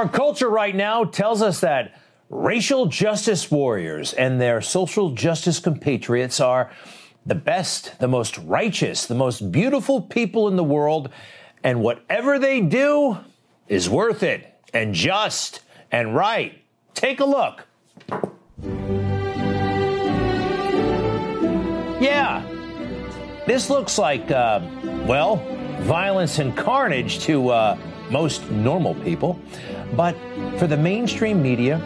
Our culture right now tells us that racial justice warriors and their social justice compatriots are the best, the most righteous, the most beautiful people in the world, and whatever they do is worth it and just and right. Take a look. Yeah, this looks like, uh, well, violence and carnage to uh, most normal people. But for the mainstream media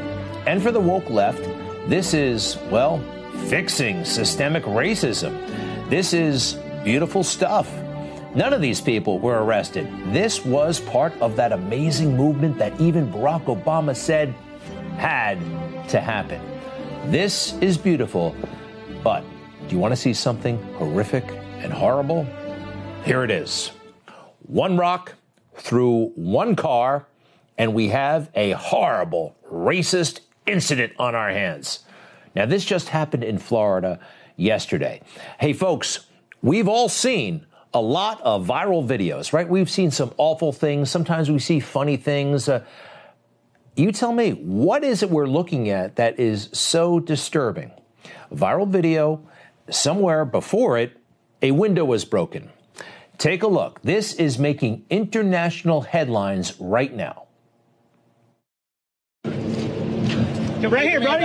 and for the woke left, this is, well, fixing systemic racism. This is beautiful stuff. None of these people were arrested. This was part of that amazing movement that even Barack Obama said had to happen. This is beautiful, but do you want to see something horrific and horrible? Here it is. One rock through one car and we have a horrible racist incident on our hands. Now, this just happened in Florida yesterday. Hey, folks, we've all seen a lot of viral videos, right? We've seen some awful things. Sometimes we see funny things. Uh, you tell me, what is it we're looking at that is so disturbing? viral video, somewhere before it, a window was broken. Take a look. This is making international headlines right now. Right here, buddy.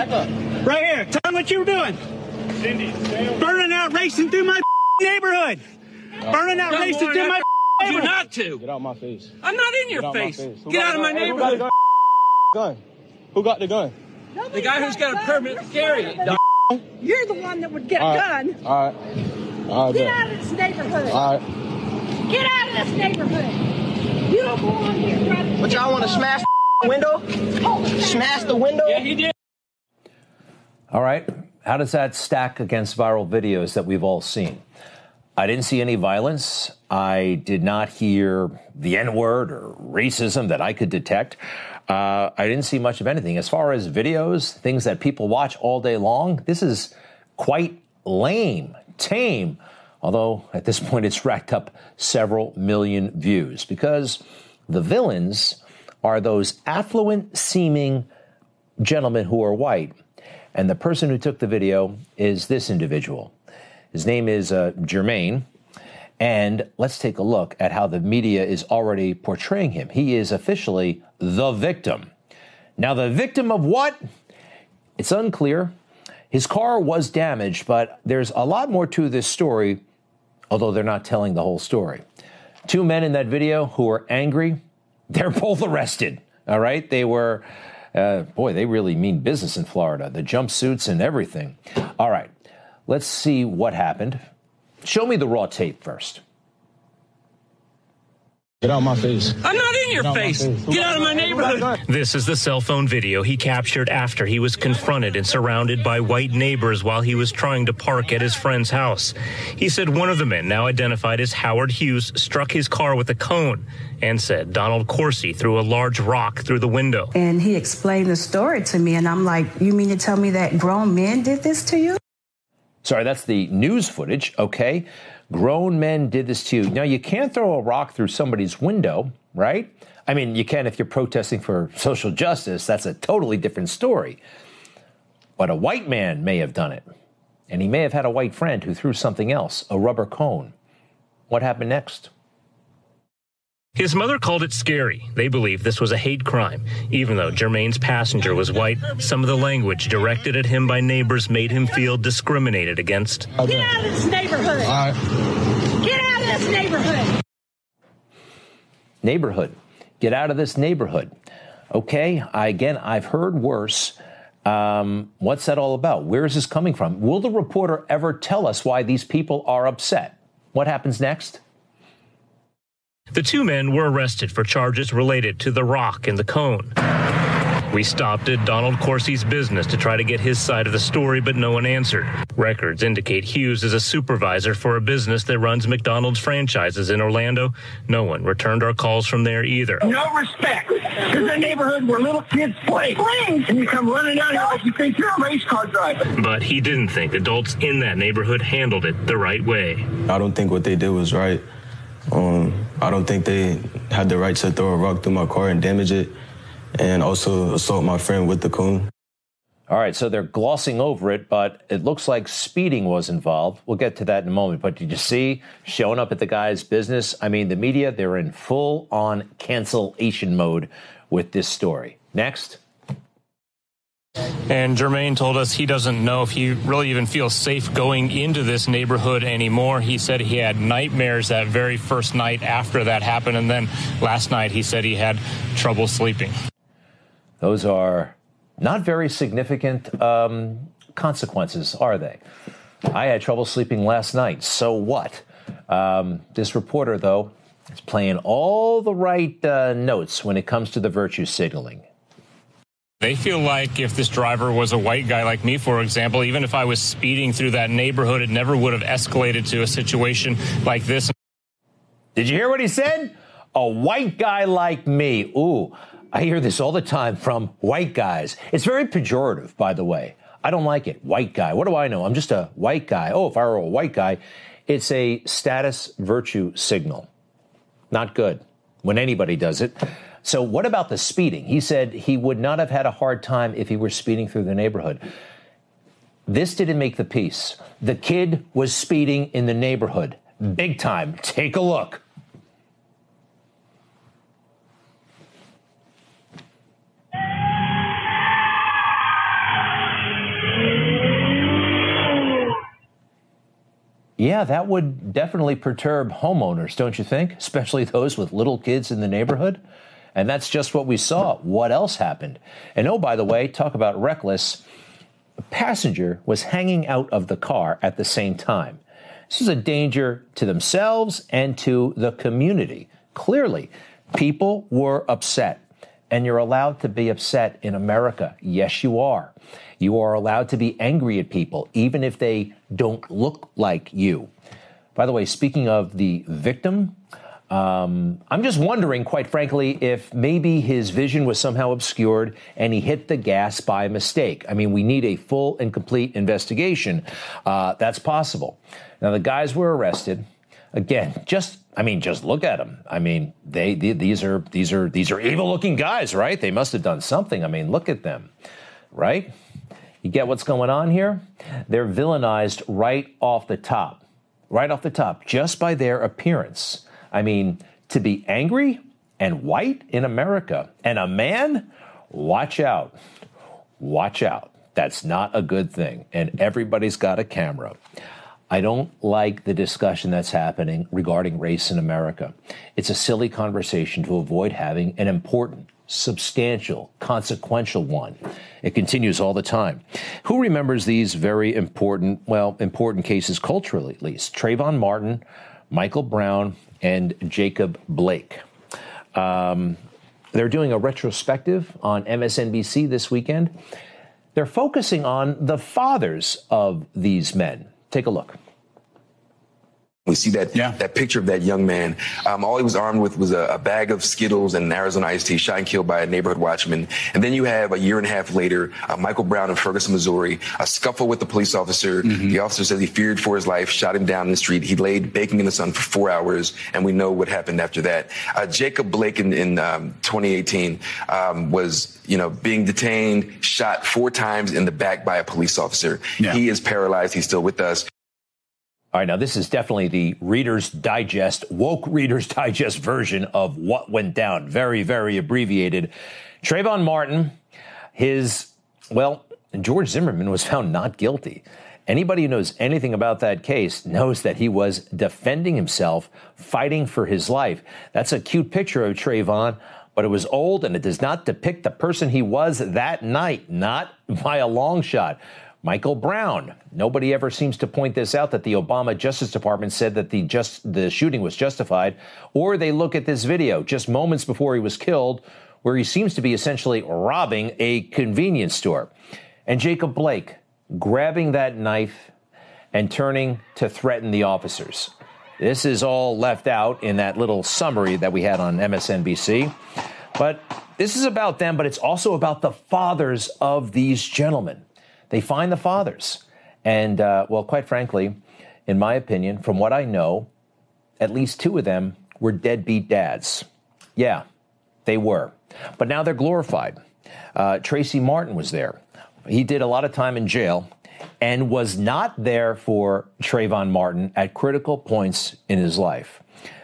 Right here. Tell me what you were doing. Burning out racing through my neighborhood. Burning out racing through my you neighborhood. not to. Get out my face. I'm not in your Get face. face. Get out of my gun? Hey, who got neighborhood. the gun? Who got the gun? The guy who's got a permit to carry it. You're the one that would get All a gun. All right. All right. Get out of this neighborhood. All right. Get out of this neighborhood. You don't belong here. Try But y'all want to smash the window? Smash the window? Yeah, he did. All right. How does that stack against viral videos that we've all seen? I didn't see any violence. I did not hear the N word or racism that I could detect. Uh, I didn't see much of anything. As far as videos, things that people watch all day long, this is quite lame, tame. Although at this point it's racked up several million views because the villains are those affluent seeming gentlemen who are white. And the person who took the video is this individual. His name is uh, Jermaine. And let's take a look at how the media is already portraying him. He is officially the victim. Now, the victim of what? It's unclear. His car was damaged, but there's a lot more to this story, although they're not telling the whole story. Two men in that video who are angry, they're both arrested. All right? They were, uh, boy, they really mean business in Florida, the jumpsuits and everything. All right, let's see what happened. Show me the raw tape first. Get out of my face. I'm not in your Get face. face. Get out of my gun? Who got the neighborhood. This is the cell phone video he captured after he was confronted and surrounded by white neighbors while he was trying to park at his friend's house. He said one of the men, now identified as Howard Hughes, struck his car with a cone and said Donald Corsi threw a large rock through the window. And he explained the story to me, and I'm like, You mean to tell me that grown men did this to you? Sorry, that's the news footage, okay? Grown men did this to you. Now, you can't throw a rock through somebody's window, right? I mean, you can if you're protesting for social justice. That's a totally different story. But a white man may have done it. And he may have had a white friend who threw something else, a rubber cone. What happened next? His mother called it scary. They believe this was a hate crime. Even though Jermaine's passenger was white, some of the language directed at him by neighbors made him feel discriminated against. Get out of this neighborhood. All right. Get out of this neighborhood. neighborhood. Get out of this neighborhood. Okay, I, again, I've heard worse. Um, what's that all about? Where is this coming from? Will the reporter ever tell us why these people are upset? What happens next? The two men were arrested for charges related to the rock and the cone. We stopped at Donald Corsi's business to try to get his side of the story, but no one answered. Records indicate Hughes is a supervisor for a business that runs McDonald's franchises in Orlando. No one returned our calls from there either. No respect. This is a neighborhood where little kids play. Playing. And you come running down here like you think you're a race car driver. But he didn't think adults in that neighborhood handled it the right way. I don't think what they did was right. Um, I don't think they had the right to throw a rock through my car and damage it. and also assault my friend with the coon. All right, so they're glossing over it, but it looks like speeding was involved. We'll get to that in a moment. But did you see showing up at the guy's business? I mean, the media, they're in full on cancellation mode with this story. Next. And Jermaine told us he doesn't know if he really even feels safe going into this neighborhood anymore. He said he had nightmares that very first night after that happened. And then last night he said he had trouble sleeping. Those are not very significant um, consequences, are they? I had trouble sleeping last night. So what? Um, this reporter, though, is playing all the right uh, notes when it comes to the virtue signaling. They feel like if this driver was a white guy like me, for example, even if I was speeding through that neighborhood, it never would have escalated to a situation like this. Did you hear what he said? A white guy like me. Ooh, I hear this all the time from white guys. It's very pejorative, by the way. I don't like it. White guy. What do I know? I'm just a white guy. Oh, if I were a white guy, it's a status virtue signal. Not good when anybody does it. So, what about the speeding? He said he would not have had a hard time if he were speeding through the neighborhood. This didn't make the peace. The kid was speeding in the neighborhood. Big time. Take a look. Yeah, that would definitely perturb homeowners, don't you think? Especially those with little kids in the neighborhood. And that's just what we saw. What else happened? And oh, by the way, talk about reckless. A passenger was hanging out of the car at the same time. This is a danger to themselves and to the community. Clearly, people were upset. And you're allowed to be upset in America. Yes, you are. You are allowed to be angry at people, even if they don't look like you. By the way, speaking of the victim, um, I'm just wondering, quite frankly, if maybe his vision was somehow obscured and he hit the gas by mistake. I mean, we need a full and complete investigation. Uh, that's possible. Now, the guys were arrested. Again, just I mean, just look at them. I mean, they, they these are these are these are evil-looking guys, right? They must have done something. I mean, look at them, right? You get what's going on here? They're villainized right off the top, right off the top, just by their appearance. I mean, to be angry and white in America and a man, watch out. Watch out. That's not a good thing. And everybody's got a camera. I don't like the discussion that's happening regarding race in America. It's a silly conversation to avoid having an important substantial, consequential one. It continues all the time. Who remembers these very important, well, important cases culturally at least? Trayvon Martin, Michael Brown, and Jacob Blake. Um, they're doing a retrospective on MSNBC this weekend. They're focusing on the fathers of these men. Take a look. We see that yeah. that picture of that young man. Um, all he was armed with was a, a, bag of Skittles and an Arizona iced tea, shot and killed by a neighborhood watchman. And then you have a year and a half later, uh, Michael Brown in Ferguson, Missouri, a scuffle with the police officer. Mm-hmm. The officer says he feared for his life, shot him down in the street. He laid baking in the sun for four hours, and we know what happened after that. Uh, Jacob Blake in, in um, 2018 um, was, you know, being detained, shot four times in the back by a police officer. Yeah. He is paralyzed. He's still with us. All right, now this is definitely the Reader's Digest, woke Reader's Digest version of what went down. Very, very abbreviated. Trayvon Martin, his, well, George Zimmerman was found not guilty. Anybody who knows anything about that case knows that he was defending himself, fighting for his life. That's a cute picture of Trayvon, but it was old and it does not depict the person he was that night, not by a long shot. Michael Brown. Nobody ever seems to point this out that the Obama Justice Department said that the just the shooting was justified, or they look at this video just moments before he was killed, where he seems to be essentially robbing a convenience store. And Jacob Blake grabbing that knife and turning to threaten the officers. This is all left out in that little summary that we had on MSNBC. But this is about them, but it's also about the fathers of these gentlemen. They find the fathers. And, uh, well, quite frankly, in my opinion, from what I know, at least two of them were deadbeat dads. Yeah, they were. but now they're glorified. Uh, Tracy Martin was there. He did a lot of time in jail and was not there for Trayvon Martin at critical points in his life.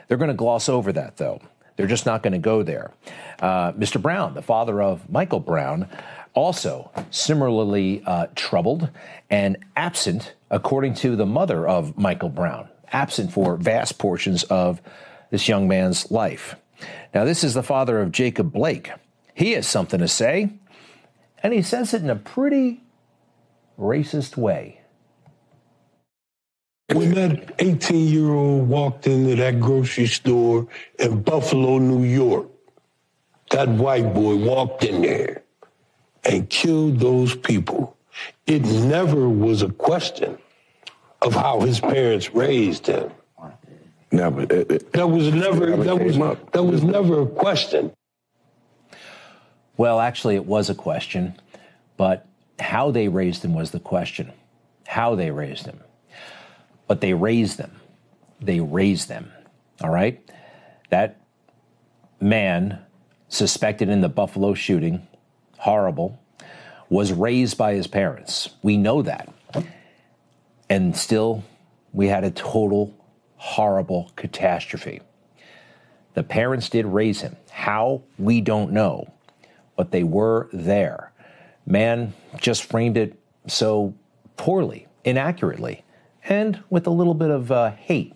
They're going to gloss over that, though. They're just not going to go there. Uh, Mr. Brown, the father of Michael Brown, also similarly uh, troubled and absent, according to the mother of Michael Brown, absent for vast portions of this young man's life. Now, this is the father of Jacob Blake. He has something to say, and he says it in a pretty racist way. When that 18 year old walked into that grocery store in Buffalo, New York, that white boy walked in there and killed those people. It never was a question of how his parents raised him. Never. It, it, that was never that was up. that was never a question. Well, actually, it was a question, but how they raised him was the question. How they raised him. But they raised them. They raised them. All right? That man suspected in the Buffalo shooting, horrible, was raised by his parents. We know that. And still, we had a total horrible catastrophe. The parents did raise him. How? We don't know. But they were there. Man just framed it so poorly, inaccurately, and with a little bit of uh, hate,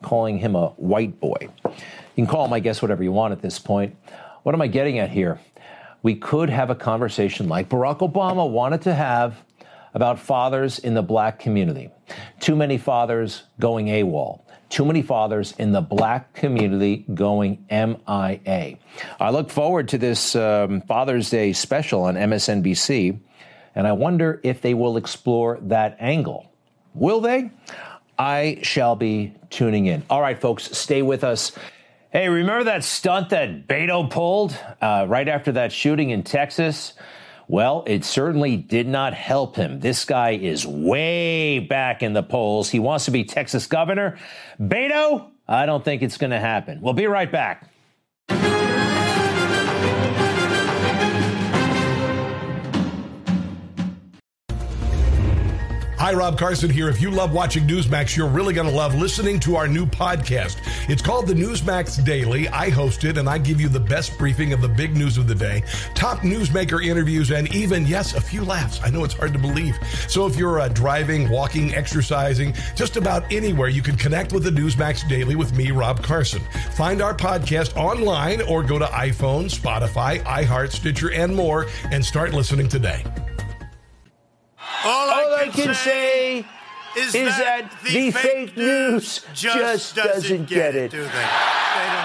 calling him a white boy. You can call him, I guess, whatever you want at this point. What am I getting at here? We could have a conversation like Barack Obama wanted to have about fathers in the black community. Too many fathers going AWOL. Too many fathers in the black community going MIA. I look forward to this um, Father's Day special on MSNBC, and I wonder if they will explore that angle. Will they? I shall be tuning in. All right, folks, stay with us. Hey, remember that stunt that Beto pulled uh, right after that shooting in Texas? Well, it certainly did not help him. This guy is way back in the polls. He wants to be Texas governor. Beto, I don't think it's going to happen. We'll be right back. Hi, Rob Carson here. If you love watching Newsmax, you're really going to love listening to our new podcast. It's called the Newsmax Daily. I host it and I give you the best briefing of the big news of the day, top newsmaker interviews, and even, yes, a few laughs. I know it's hard to believe. So if you're uh, driving, walking, exercising, just about anywhere, you can connect with the Newsmax Daily with me, Rob Carson. Find our podcast online or go to iPhone, Spotify, iHeart, Stitcher, and more and start listening today. All I, All I can, can say, say is, is that, that the fake news just doesn't get it. do they? They.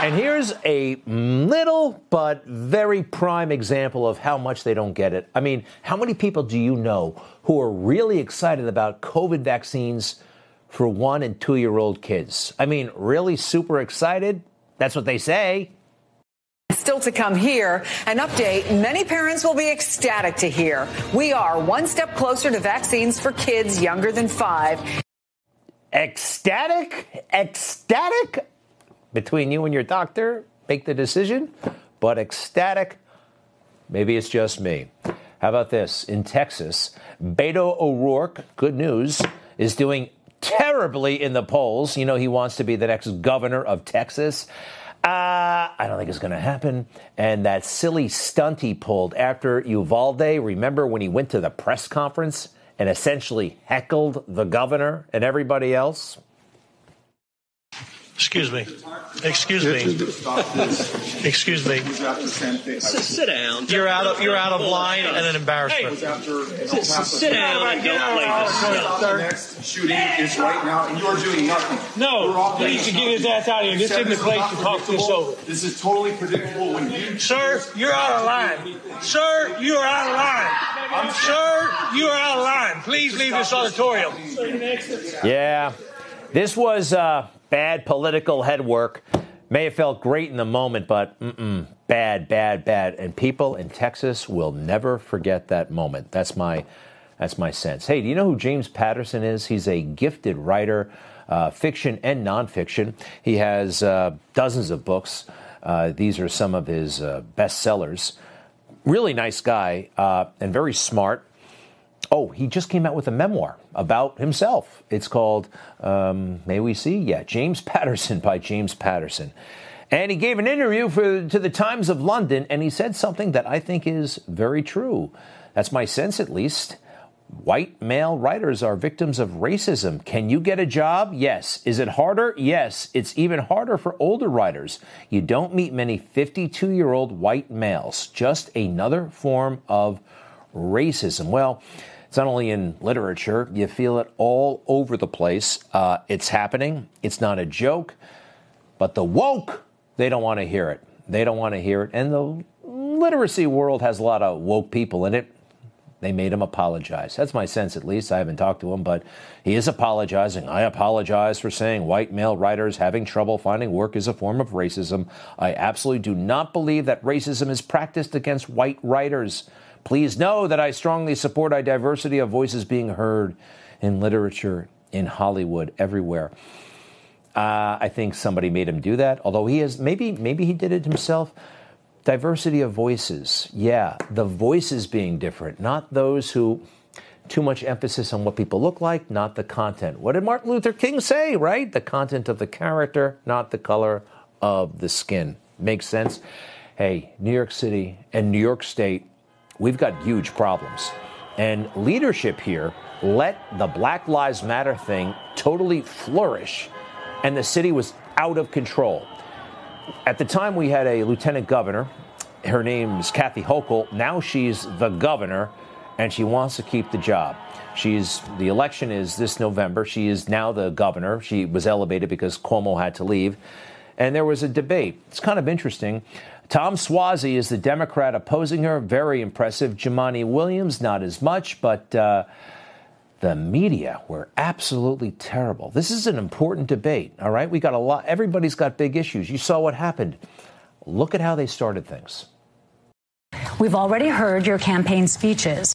And here's a little but very prime example of how much they don't get it. I mean, how many people do you know who are really excited about COVID vaccines for one and two year old kids? I mean, really super excited? That's what they say. Still to come here, an update many parents will be ecstatic to hear. We are one step closer to vaccines for kids younger than five. Ecstatic? Ecstatic? Between you and your doctor, make the decision. But ecstatic? Maybe it's just me. How about this? In Texas, Beto O'Rourke, good news, is doing terribly in the polls. You know, he wants to be the next governor of Texas. Uh, I don't think it's going to happen. And that silly stunt he pulled after Uvalde, remember when he went to the press conference and essentially heckled the governor and everybody else? Excuse me. Excuse me. Excuse me. Sit down. You're out of you're out of line and an embarrassment. Sit down. Don't play this. Next shooting is right now, and you are doing nothing. No, he needs to get his ass out of here. This isn't the place to talk this over. This is totally predictable when you. Sir, you're out of line. Sir, you are out of line. Sir, you are out of line. Please leave this auditorium. Yeah, this was uh, bad political headwork. May have felt great in the moment, but bad, bad, bad. And people in Texas will never forget that moment. That's my, that's my sense. Hey, do you know who James Patterson is? He's a gifted writer, uh, fiction and nonfiction. He has uh, dozens of books. Uh, these are some of his uh, best sellers. Really nice guy uh, and very smart. Oh, he just came out with a memoir about himself. It's called, um, May We See? Yeah, James Patterson by James Patterson. And he gave an interview for, to the Times of London, and he said something that I think is very true. That's my sense, at least. White male writers are victims of racism. Can you get a job? Yes. Is it harder? Yes. It's even harder for older writers. You don't meet many 52 year old white males. Just another form of racism. Well, it's not only in literature, you feel it all over the place. Uh, it's happening. It's not a joke. But the woke, they don't want to hear it. They don't want to hear it. And the literacy world has a lot of woke people in it. They made him apologize. That's my sense, at least. I haven't talked to him, but he is apologizing. I apologize for saying white male writers having trouble finding work is a form of racism. I absolutely do not believe that racism is practiced against white writers. Please know that I strongly support a diversity of voices being heard in literature, in Hollywood, everywhere. Uh, I think somebody made him do that, although he has maybe maybe he did it himself. Diversity of voices. Yeah, the voices being different, not those who too much emphasis on what people look like, not the content. What did Martin Luther King say, right? The content of the character, not the color of the skin. Makes sense? Hey, New York City and New York State, we've got huge problems. And leadership here let the Black Lives Matter thing totally flourish, and the city was out of control. At the time, we had a lieutenant governor. Her name is Kathy Hochul. Now she's the governor, and she wants to keep the job. She's the election is this November. She is now the governor. She was elevated because Cuomo had to leave, and there was a debate. It's kind of interesting. Tom Suozzi is the Democrat opposing her. Very impressive. Jumaane Williams, not as much, but. Uh, the media were absolutely terrible. This is an important debate, all right? We got a lot, everybody's got big issues. You saw what happened. Look at how they started things. We've already heard your campaign speeches.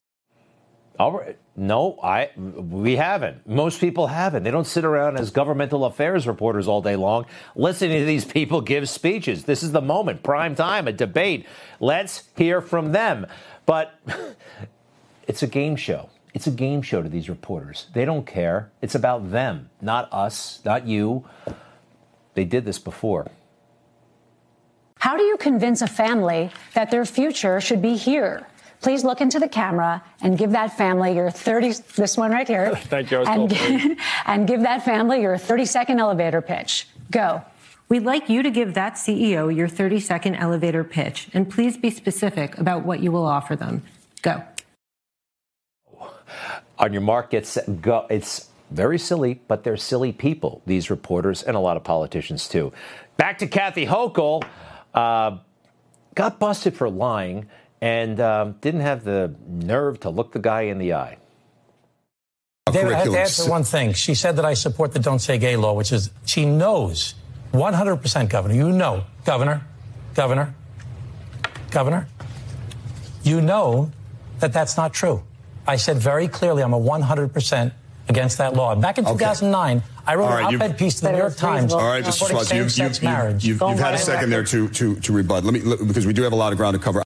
All right. No, I we haven't. Most people haven't. They don't sit around as governmental affairs reporters all day long listening to these people give speeches. This is the moment, prime time, a debate. Let's hear from them. But it's a game show. It's a game show to these reporters. They don't care. It's about them, not us, not you. They did this before. How do you convince a family that their future should be here? Please look into the camera and give that family your 30, this one right here. Thank you. And, give, and give that family your 30 second elevator pitch. Go. We'd like you to give that CEO your 30 second elevator pitch, and please be specific about what you will offer them. Go on your mark, get set, go. It's very silly, but they're silly people, these reporters, and a lot of politicians too. Back to Kathy Hochul, uh, got busted for lying and um, didn't have the nerve to look the guy in the eye. David, I have to answer one thing. She said that I support the Don't Say Gay law, which is she knows 100%, Governor. You know, Governor, Governor, Governor, you know that that's not true. I said very clearly I'm a 100% against that law. Back in 2009, okay. I wrote right, an op-ed piece to the New York Times. All right, Mr. Schwartz, you've, you've, you've, you've, you've had a second there to, to, to rebut. Let me, because we do have a lot of ground to cover.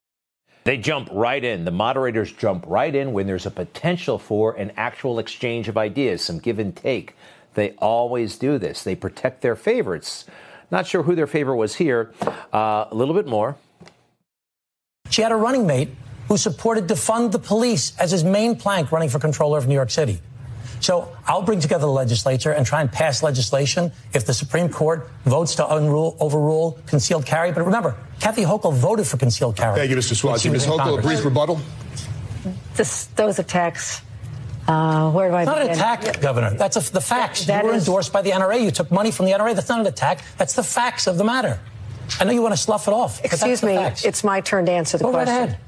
They jump right in. The moderators jump right in when there's a potential for an actual exchange of ideas, some give and take. They always do this. They protect their favorites. Not sure who their favorite was here. Uh, a little bit more. She had a running mate who supported defund the police as his main plank running for controller of New York City. So I'll bring together the legislature and try and pass legislation if the Supreme Court votes to unrule, overrule concealed carry. But remember, Kathy Hochul voted for concealed carry. Thank you, Mr. Suozzi. Ms. Hochul, a brief rebuttal. This, those attacks. Uh, where do I? It's not begin? an attack, yeah. Governor. That's a, the facts. That you were is... endorsed by the NRA. You took money from the NRA. That's not an attack. That's the facts of the matter. I know you want to slough it off. Excuse me. It's my turn to answer the Go question. Right ahead.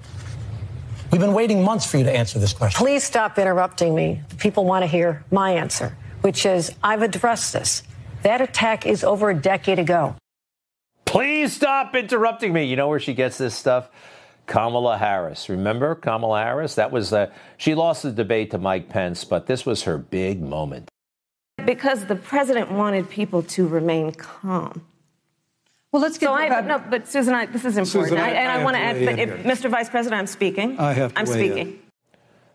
We've been waiting months for you to answer this question. Please stop interrupting me. People want to hear my answer, which is I've addressed this. That attack is over a decade ago. Please stop interrupting me. You know where she gets this stuff? Kamala Harris. Remember Kamala Harris? That was uh, she lost the debate to Mike Pence, but this was her big moment. Because the president wanted people to remain calm. Well, let's get. So I, no, but Susan, I, this is important, Susan, I, I, and I, I want to add. to But if, Mr. Vice President, I'm speaking. I have to I'm weigh in. speaking.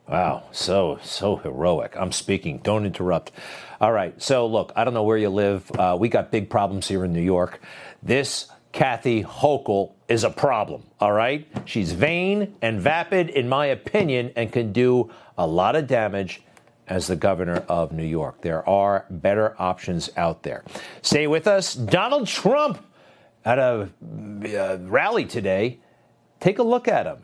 Wow, so so heroic. I'm speaking. Don't interrupt. All right. So look, I don't know where you live. Uh, we got big problems here in New York. This Kathy Hochul is a problem. All right. She's vain and vapid, in my opinion, and can do a lot of damage as the governor of New York. There are better options out there. Stay with us. Donald Trump at a uh, rally today. Take a look at him.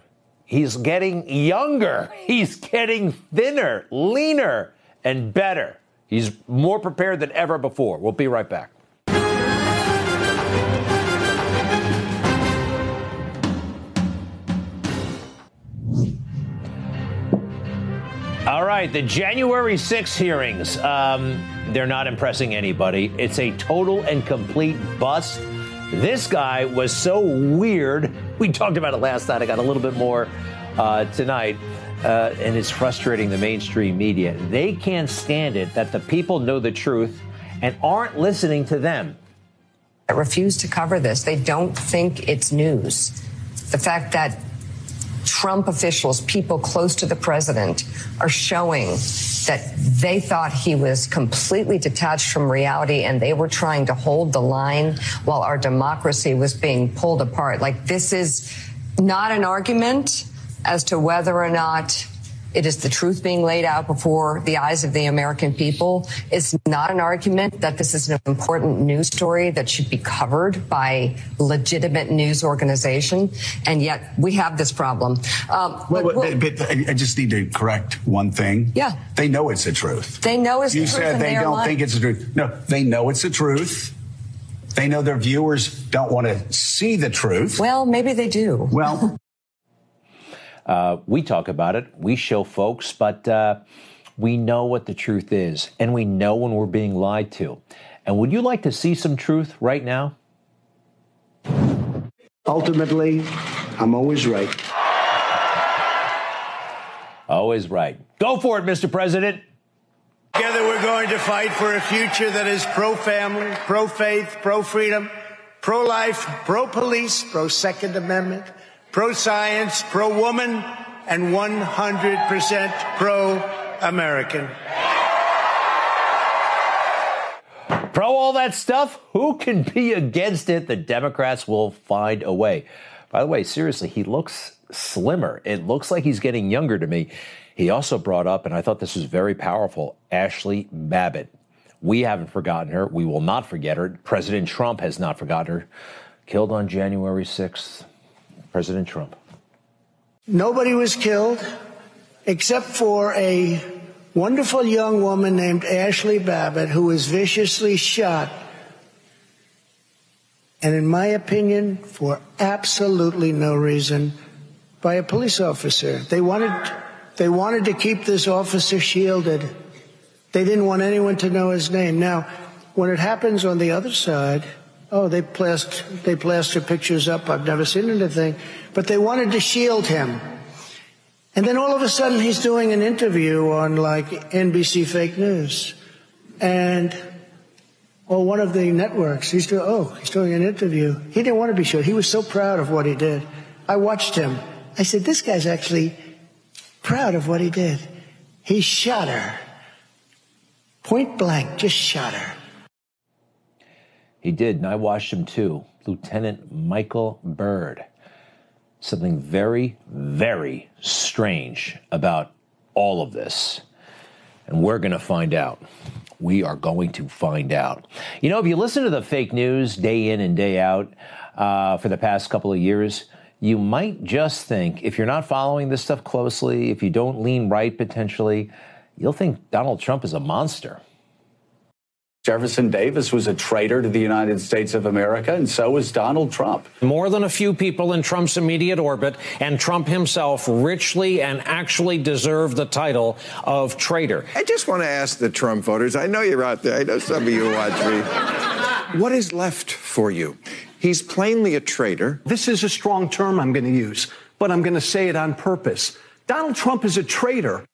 He's getting younger. He's getting thinner, leaner, and better. He's more prepared than ever before. We'll be right back. All right, the January 6 hearings, um, they're not impressing anybody. It's a total and complete bust. This guy was so weird. We talked about it last night. I got a little bit more uh, tonight. Uh, and it's frustrating the mainstream media. They can't stand it that the people know the truth and aren't listening to them. that refuse to cover this. They don't think it's news. The fact that Trump officials, people close to the president, are showing that they thought he was completely detached from reality and they were trying to hold the line while our democracy was being pulled apart. Like, this is not an argument as to whether or not it is the truth being laid out before the eyes of the American people. It's not an argument that this is an important news story that should be covered by legitimate news organization. And yet we have this problem. Um, Well, but- but, but I just need to correct one thing. Yeah. They know it's the truth. they know it's You the truth said and they don't lying. think it's the truth. No, they know it's the truth. They know their viewers don't want to see the truth. Well, maybe they do. Well, Uh, we talk about it, we show folks, but uh, we know what the truth is, and we know when we're being lied to. And would you like to see some truth right now? Ultimately, I'm always right. Always right. Go for it, Mr. President. Together, we're going to fight for a future that is pro family, pro faith, pro freedom, pro life, pro police, pro Second Amendment, pro science, pro woman, and 100% pro American. Pro all that stuff? Who can be against it? The Democrats will find a way. By the way, seriously, he looks slimmer. It looks like he's getting younger to me. He also brought up, and I thought this was very powerful, Ashley Babbitt. We haven't forgotten her. We will not forget her. President Trump has not forgotten her. Killed on January 6th. President Trump. Nobody was killed except for a wonderful young woman named Ashley Babbitt who was viciously shot. And in my opinion, for absolutely no reason by a police officer. They wanted, they wanted to keep this officer shielded. They didn't want anyone to know his name. Now, when it happens on the other side, oh, they plaster, they plaster pictures up. I've never seen anything, but they wanted to shield him. And then all of a sudden he's doing an interview on like NBC fake news. And, or one of the networks, he's doing, oh, he's doing an interview. He didn't want to be shot. He was so proud of what he did. I watched him. I said, this guy's actually proud of what he did. He shot her. Point blank, just shot her. He did, and I watched him too. Lieutenant Michael Byrd. Something very, very strange about all of this. And we're going to find out. We are going to find out. You know, if you listen to the fake news day in and day out uh, for the past couple of years, you might just think, if you're not following this stuff closely, if you don't lean right potentially, you'll think Donald Trump is a monster. Jefferson Davis was a traitor to the United States of America, and so was Donald Trump. More than a few people in Trump's immediate orbit, and Trump himself richly and actually deserve the title of traitor. I just want to ask the Trump voters I know you're out there, I know some of you watch me. What is left for you? He's plainly a traitor. This is a strong term I'm going to use, but I'm going to say it on purpose. Donald Trump is a traitor.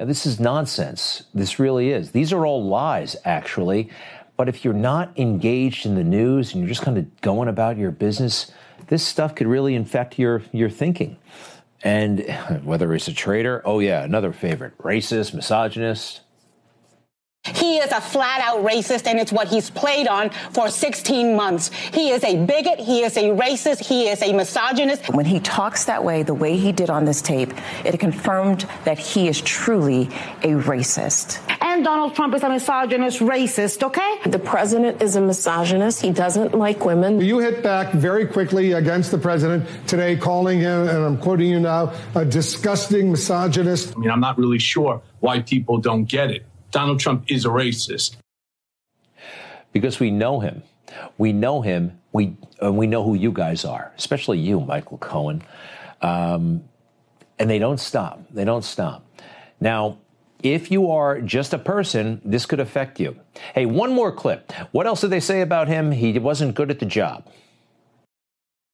Now, this is nonsense. This really is. These are all lies, actually. But if you're not engaged in the news and you're just kind of going about your business, this stuff could really infect your, your thinking. And whether it's a traitor, oh yeah, another favorite, racist, misogynist, he is a flat out racist, and it's what he's played on for 16 months. He is a bigot. He is a racist. He is a misogynist. When he talks that way, the way he did on this tape, it confirmed that he is truly a racist. And Donald Trump is a misogynist racist, okay? The president is a misogynist. He doesn't like women. You hit back very quickly against the president today, calling him, and I'm quoting you now, a disgusting misogynist. I mean, I'm not really sure why people don't get it. Donald Trump is a racist. Because we know him. We know him. We, uh, we know who you guys are, especially you, Michael Cohen. Um, and they don't stop. They don't stop. Now, if you are just a person, this could affect you. Hey, one more clip. What else did they say about him? He wasn't good at the job.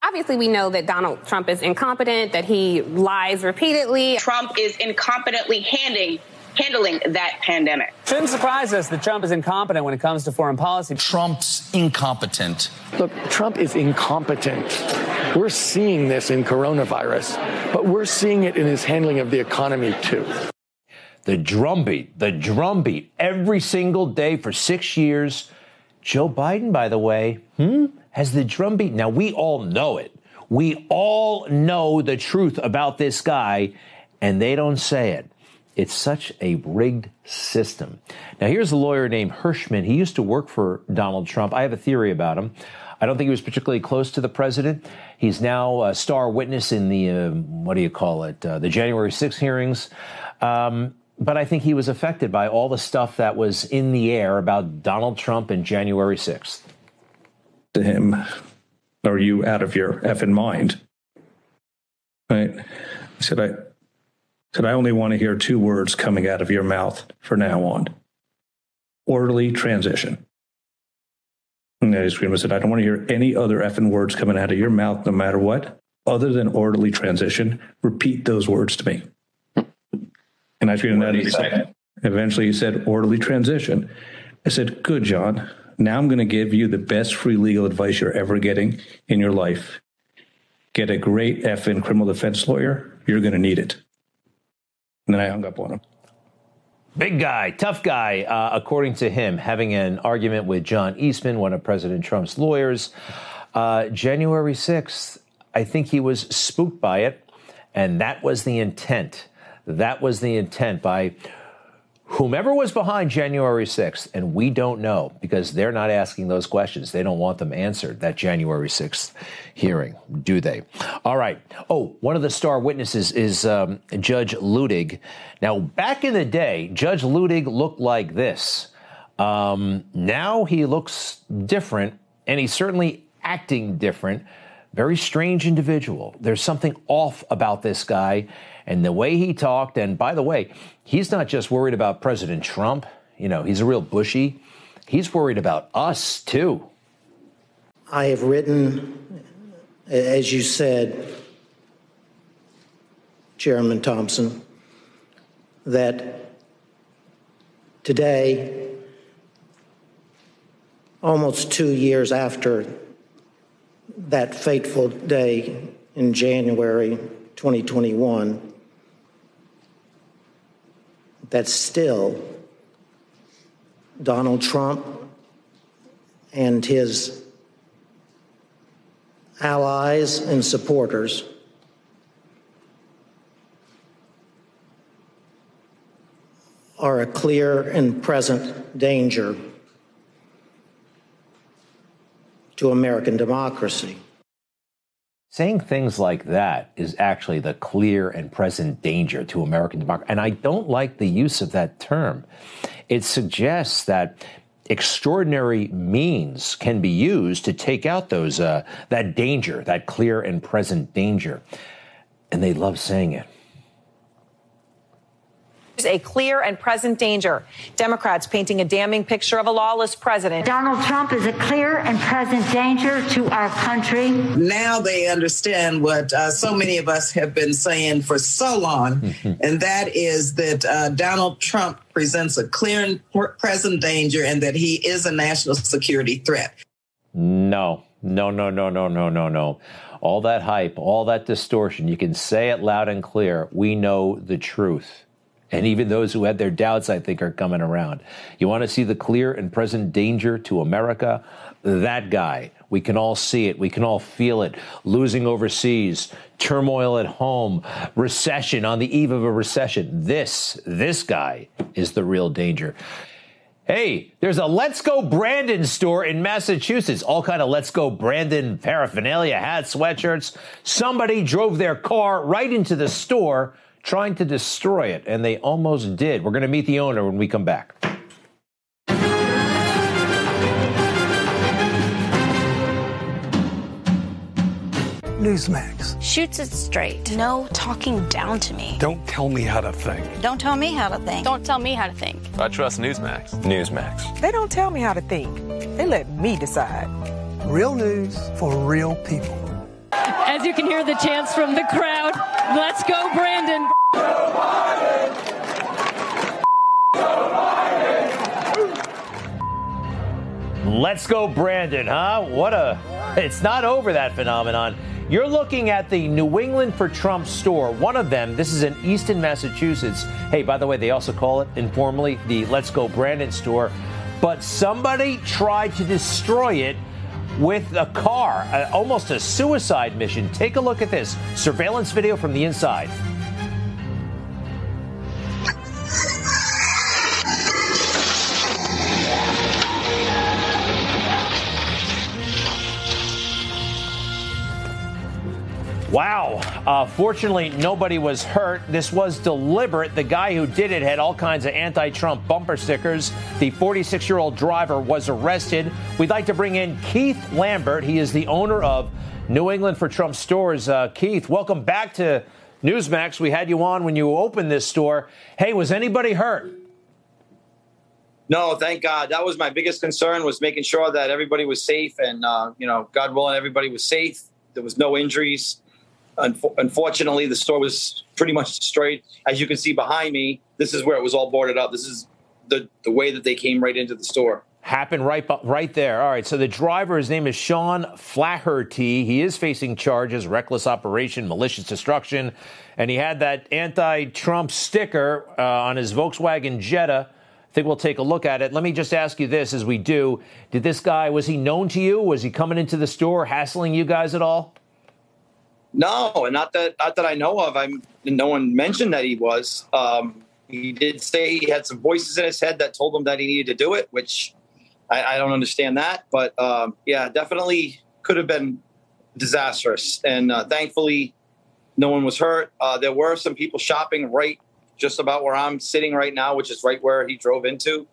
Obviously, we know that Donald Trump is incompetent, that he lies repeatedly. Trump is incompetently handing handling that pandemic. Shouldn't surprise us that Trump is incompetent when it comes to foreign policy. Trump's incompetent. Look, Trump is incompetent. We're seeing this in coronavirus, but we're seeing it in his handling of the economy too. The drumbeat, the drumbeat, every single day for six years. Joe Biden, by the way, hmm, has the drumbeat. Now, we all know it. We all know the truth about this guy, and they don't say it. It's such a rigged system. Now, here's a lawyer named Herschmann. He used to work for Donald Trump. I have a theory about him. I don't think he was particularly close to the president. He's now a star witness in the, uh, what do you call it, uh, the January 6 hearings. Um, but I think he was affected by all the stuff that was in the air about Donald Trump and January 6th. To him, are you out of your effing mind? Right? I said, I, said, I only want to hear two words coming out of your mouth for now on orderly transition. And I screamed and said, I don't want to hear any other effing words coming out of your mouth, no matter what, other than orderly transition. Repeat those words to me. And I screamed at him. Eventually he said, orderly transition. I said, Good, John. Now I'm going to give you the best free legal advice you're ever getting in your life. Get a great effing criminal defense lawyer. You're going to need it. And then I hung up on him. Big guy, tough guy, uh, according to him, having an argument with John Eastman, one of President Trump's lawyers. Uh, January 6th, I think he was spooked by it, and that was the intent. That was the intent by whomever was behind January 6th, and we don't know because they're not asking those questions. They don't want them answered, that January 6th hearing, do they? All right. Oh, one of the star witnesses is um, Judge Luttig. Now, back in the day, Judge Luttig looked like this. Um, now he looks different, and he's certainly acting different. Very strange individual. There's something off about this guy and the way he talked. And by the way, he's not just worried about President Trump. You know, he's a real bushy. He's worried about us too. I have written, as you said, Chairman Thompson, that today, almost two years after that fateful day in January 2021, that still Donald Trump and his allies and supporters are a clear and present danger to American democracy. Saying things like that is actually the clear and present danger to American democracy. And I don't like the use of that term. It suggests that extraordinary means can be used to take out those uh, that danger, that clear and present danger. And they love saying it a clear and present danger. Democrats painting a damning picture of a lawless president. Donald Trump is a clear and present danger to our country. Now they understand what uh, so many of us have been saying for so long, and that is that uh, Donald Trump presents a clear and present danger and that he is a national security threat. No, no, no, no, no, no, no, no. All that hype, all that distortion, you can say it loud and clear. We know the truth. And even those who had their doubts, I think, are coming around. You want to see the clear and present danger to America? That guy. We can all see it. We can all feel it. Losing overseas, turmoil at home, recession on the eve of a recession. This, this guy is the real danger. Hey, there's a Let's Go Brandon store in Massachusetts. All kind of Let's Go Brandon paraphernalia, hats, sweatshirts. Somebody drove their car right into the store trying to destroy it, and they almost did. We're going to meet the owner when we come back. Newsmax. Shoots it straight. No talking down to me. Don't tell me how to think. Don't tell me how to think. Don't tell me how to think. I trust Newsmax. Newsmax. They don't tell me how to think. They let me decide. Real news for real people. As you can hear the chants from the crowd, let's go, Brandon. Let's go, Brandon, huh? What a. It's not over that phenomenon. You're looking at the New England for Trump store. One of them, this is in Easton, Massachusetts. Hey, by the way, they also call it informally the Let's Go Brandon store. But somebody tried to destroy it with a car, uh, almost a suicide mission. Take a look at this surveillance video from the inside. Uh, fortunately, nobody was hurt. This was deliberate. The guy who did it had all kinds of anti Trump bumper stickers. The 46 year old driver was arrested. We'd like to bring in Keith Lambert. He is the owner of New England for Trump stores. Uh, Keith, welcome back to Newsmax. We had you on when you opened this store. Hey, was anybody hurt? No, thank God. That was my biggest concern was making sure that everybody was safe and, uh, you know, God willing, everybody was safe. There was no injuries unfortunately, the store was pretty much destroyed. As you can see behind me, this is where it was all boarded up. This is the, the way that they came right into the store. Happened right right there. All right. So the driver, his name is Sean Flaherty. He is facing charges: reckless operation, malicious destruction, and he had that anti-Trump sticker uh, on his Volkswagen Jetta. I think we'll take a look at it. Let me just ask you this: as we do, did this guy was he known to you? Was he coming into the store hassling you guys at all? No, and not that not that I know of. I'm no one mentioned that he was. Um, he did say he had some voices in his head that told him that he needed to do it, which I, I don't understand that. But um, yeah, definitely could have been disastrous. And uh, thankfully, no one was hurt. Uh, there were some people shopping right just about where I'm sitting right now, which is right where he drove into.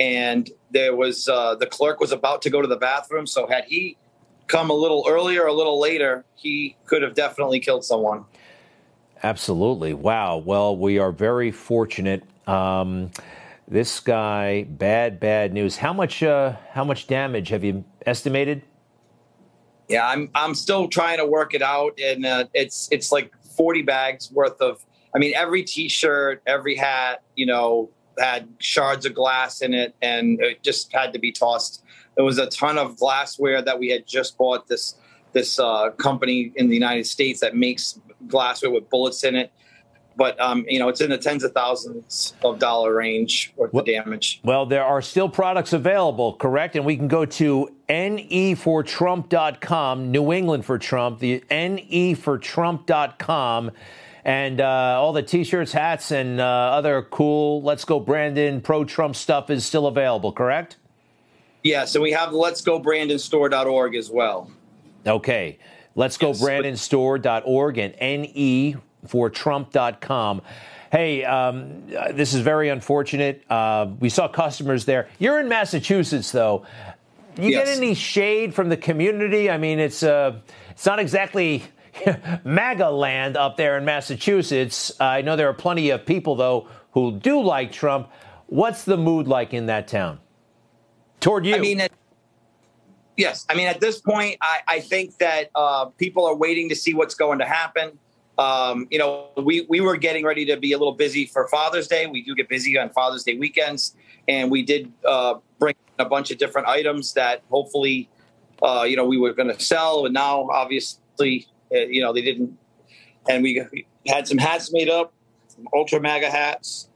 And there was uh, the clerk was about to go to the bathroom, so had he come a little earlier, a little later, he could have definitely killed someone. Absolutely. Wow. Well, we are very fortunate. Um, this guy, bad, bad news. How much? Uh, how much damage have you estimated? Yeah, I'm. I'm still trying to work it out, and uh, it's it's like 40 bags worth of. I mean, every T-shirt, every hat, you know, had shards of glass in it, and it just had to be tossed there was a ton of glassware that we had just bought this this uh, company in the United States that makes glassware with bullets in it. But um, you know, it's in the tens of thousands of dollar range worth well, of damage. Well, there are still products available, correct? And we can go to nefortrump.com, New England for Trump, the nefortrump.com, and uh, all the T-shirts, hats, and uh, other cool "Let's Go Brandon" pro-Trump stuff is still available, correct? Yes, and we have Let's Go Brandon Store.org as well. Okay. Let's go yes. brandonstore.org and ne for trump.com. Hey, um, this is very unfortunate. Uh, we saw customers there. You're in Massachusetts, though. You yes. get any shade from the community? I mean, it's uh, it's not exactly MAGA land up there in Massachusetts. Uh, I know there are plenty of people, though, who do like Trump. What's the mood like in that town? Toward you? I mean, at, yes. I mean, at this point, I, I think that uh, people are waiting to see what's going to happen. um, you know, we we were getting ready to be a little busy for Father's Day. We do get busy on Father's Day weekends, and we did uh, bring a bunch of different items that hopefully, uh, you know, we were going to sell. And now, obviously, uh, you know, they didn't. And we had some hats made up, Ultra MAGA hats,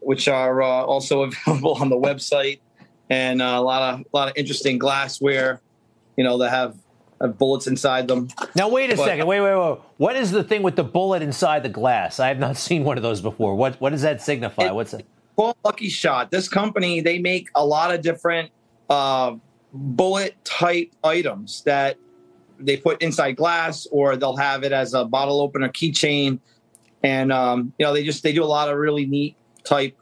which are uh, also available on the website, and uh, a lot of a lot of interesting glassware, you know, that have have bullets inside them. Now wait a But- second. Wait, wait, wait. What is the thing with the bullet inside the glass? I have not seen one of those before. What what does that signify? What's it? called Lucky Shot. This company they make a lot of different uh, bullet type items that they put inside glass, or they'll have it as a bottle opener keychain, and um, you know they just they do a lot of really neat type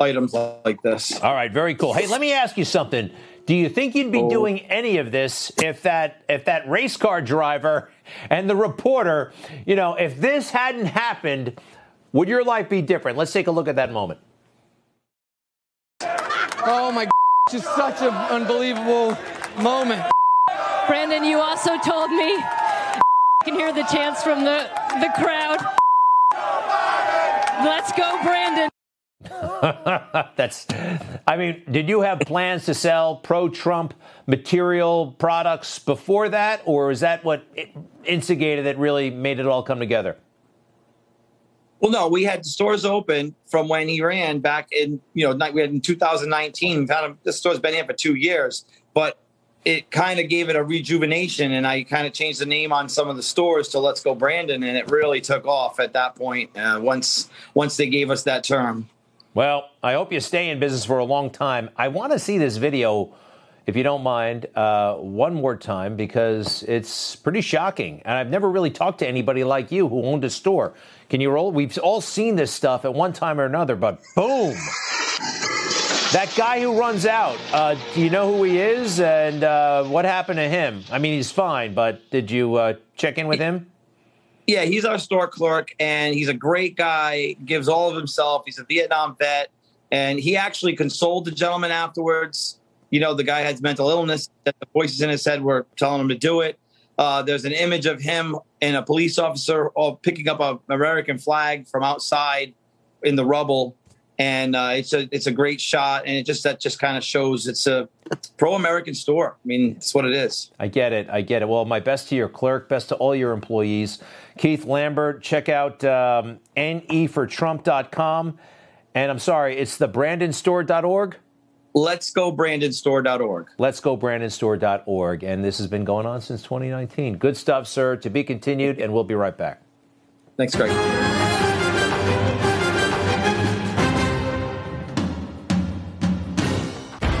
items like this. All right, very cool. Hey, let me ask you something. Do you think you'd be oh. doing any of this if that if that race car driver and the reporter, you know, if this hadn't happened, would your life be different? Let's take a look at that moment. Oh my, just such an unbelievable moment. Brandon, you also told me. I can hear the chants from the, the crowd. Let's go, Brandon. That's, I mean, did you have plans to sell pro Trump material products before that, or is that what instigated that really made it all come together? Well, no, we had stores open from when he ran back in, you know, we had in 2019. We've had this store's been here for two years, but it kind of gave it a rejuvenation. And I kind of changed the name on some of the stores to Let's Go Brandon, and it really took off at that point. Uh, once once they gave us that term. Well, I hope you stay in business for a long time. I want to see this video, if you don't mind, uh, one more time because it's pretty shocking. And I've never really talked to anybody like you who owned a store. Can you roll? We've all seen this stuff at one time or another, but boom. That guy who runs out, uh, do you know who he is and uh, what happened to him? I mean, he's fine, but did you uh, check in with him? Yeah, he's our store clerk, and he's a great guy. Gives all of himself. He's a Vietnam vet, and he actually consoled the gentleman afterwards. You know, the guy has mental illness. That the voices in his head were telling him to do it. Uh, there's an image of him and a police officer all picking up an American flag from outside in the rubble, and uh, it's a it's a great shot, and it just that just kind of shows it's a pro American store. I mean, it's what it is. I get it. I get it. Well, my best to your clerk, best to all your employees. Keith Lambert, check out um, nefortrump.com. And I'm sorry, it's the brandonstore.org? Let's go brandonstore.org. Let's go brandonstore.org. And this has been going on since 2019. Good stuff, sir. To be continued, and we'll be right back. Thanks, Greg.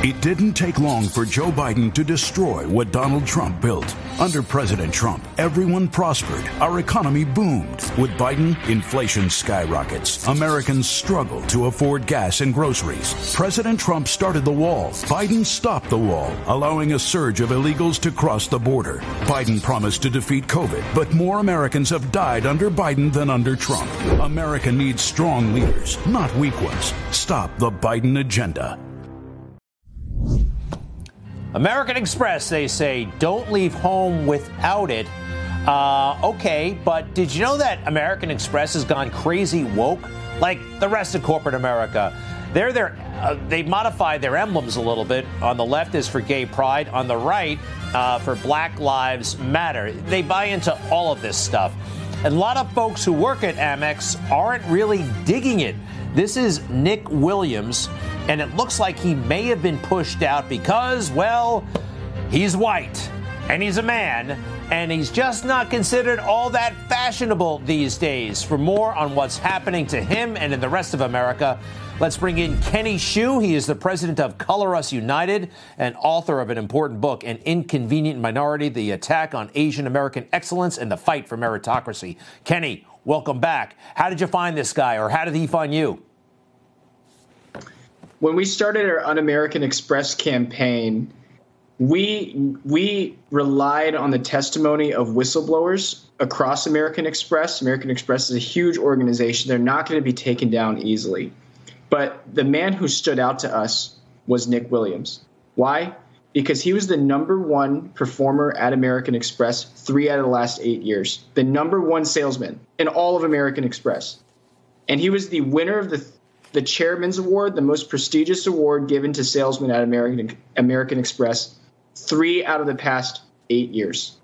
It didn't take long for Joe Biden to destroy what Donald Trump built. Under President Trump, everyone prospered. Our economy boomed. With Biden, inflation skyrockets. Americans struggle to afford gas and groceries. President Trump started the wall. Biden stopped the wall, allowing a surge of illegals to cross the border. Biden promised to defeat COVID, but more Americans have died under Biden than under Trump. America needs strong leaders, not weak ones. Stop the Biden agenda. American Express, they say, don't leave home without it. Uh, okay, but did you know that American Express has gone crazy woke? Like the rest of corporate America. They're uh, they modified their emblems a little bit. On the left is for gay pride, on the right uh, for Black Lives Matter. They buy into all of this stuff. And a lot of folks who work at Amex aren't really digging it. This is Nick Williams, and it looks like he may have been pushed out because, well, he's white and he's a man, and he's just not considered all that fashionable these days. For more on what's happening to him and in the rest of America, let's bring in Kenny Xu. He is the president of Color Us United and author of an important book, An Inconvenient Minority The Attack on Asian American Excellence and the Fight for Meritocracy. Kenny, welcome back. How did you find this guy, or how did he find you? when we started our Un-American Express campaign, we we relied on the testimony of whistleblowers across American Express. American Express is a huge organization; they're not going to be taken down easily. But the man who stood out to us was Nick Williams. Why? Because he was the number one performer at American Express three out of the last eight years, the number one salesman in all of American Express. And he was the winner of the the Chairman's Award, the most prestigious award given to salesmen at American American Express, three out of the past eight years.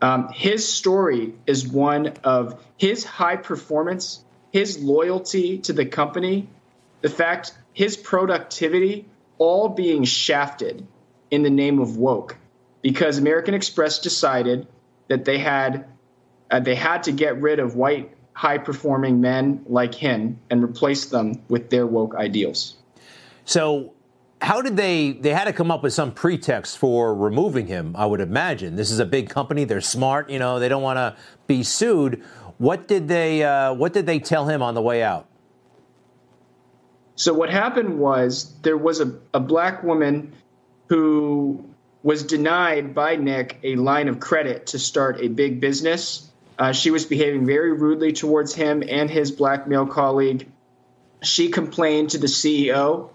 Um, his story is one of his high performance, his loyalty to the company, the fact his productivity, all being shafted in the name of woke, because American Express decided that they had uh, they had to get rid of white high performing men like him and replace them with their woke ideals. So, how did they? They had to come up with some pretext for removing him. I would imagine this is a big company; they're smart. You know, they don't want to be sued. What did they? Uh, what did they tell him on the way out? So what happened was there was a, a black woman who was denied by Nick a line of credit to start a big business uh, she was behaving very rudely towards him and his black male colleague. She complained to the CEO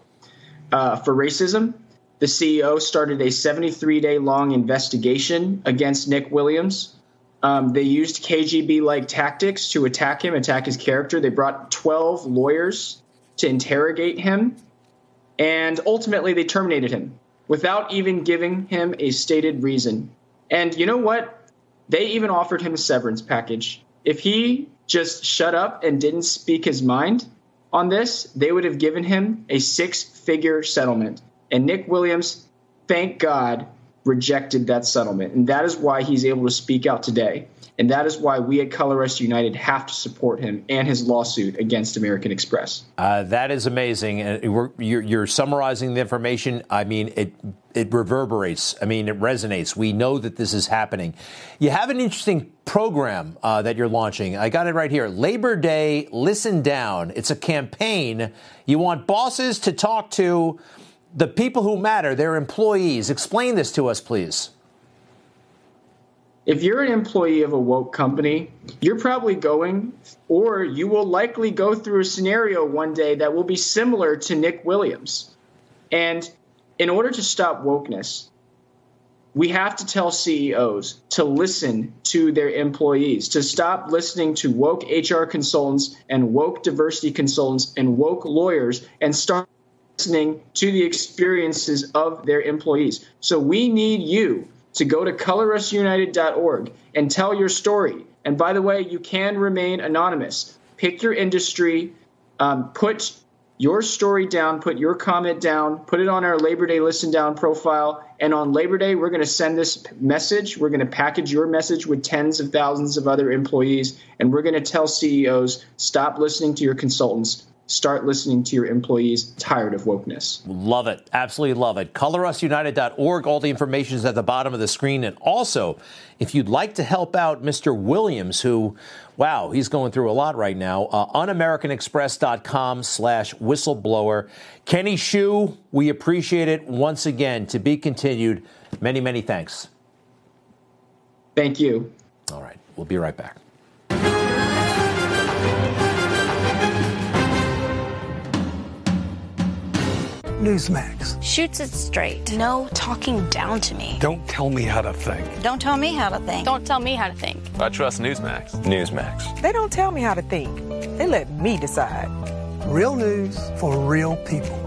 uh, for racism. The CEO started a 73 day long investigation against Nick Williams. Um, they used KGB like tactics to attack him, attack his character. They brought 12 lawyers to interrogate him, and ultimately they terminated him without even giving him a stated reason. And you know what? They even offered him a severance package. If he just shut up and didn't speak his mind on this, they would have given him a six figure settlement. And Nick Williams, thank God, rejected that settlement. And that is why he's able to speak out today. And that is why we at Color Us United have to support him and his lawsuit against American Express. Uh, that is amazing. You're, you're, summarizing the information. I mean, it it reverberates. I mean, it resonates. We know that this is happening. You have an interesting program uh, that you're launching. I got it right here. Labor Day Listen Down. It's a campaign. You want bosses to talk to the people who matter, their employees. Explain this to us, please if you're an employee of a woke company, you're probably going, or you will likely go through a scenario one day that will be similar to Nick Williams. And in order to stop wokeness, we have to tell CEOs to listen to their employees, to stop listening to woke HR consultants and woke diversity consultants and woke lawyers and start listening to the experiences of their employees. So we need you to go to colorusunited.org and tell your story. And by the way, you can remain anonymous. Pick your industry, um, put your story down, put your comment down, put it on our Labor Day Listen Down profile. And on Labor Day, we're going to send this message. We're going to package your message with tens of thousands of other employees. And we're going to tell CEOs stop listening to your consultants, start listening to your employees tired of wokeness. Love it. Absolutely love it. ColorUsUnited.org. All the information is at the bottom of the screen. And also, if you'd like to help out Mr. Williams, who, wow, he's going through a lot right now, uh, unamericanexpress.com slash whistleblower. Kenny Xu, we appreciate it once again. To be continued. Many, many thanks. Thank you. All right. We'll be right back. Newsmax. Shoots it straight. No talking down to me. Don't tell me how to think. Don't tell me how to think. Don't tell me how to think. I trust Newsmax. Newsmax. They don't tell me how to think. They let me decide. Real news for real people.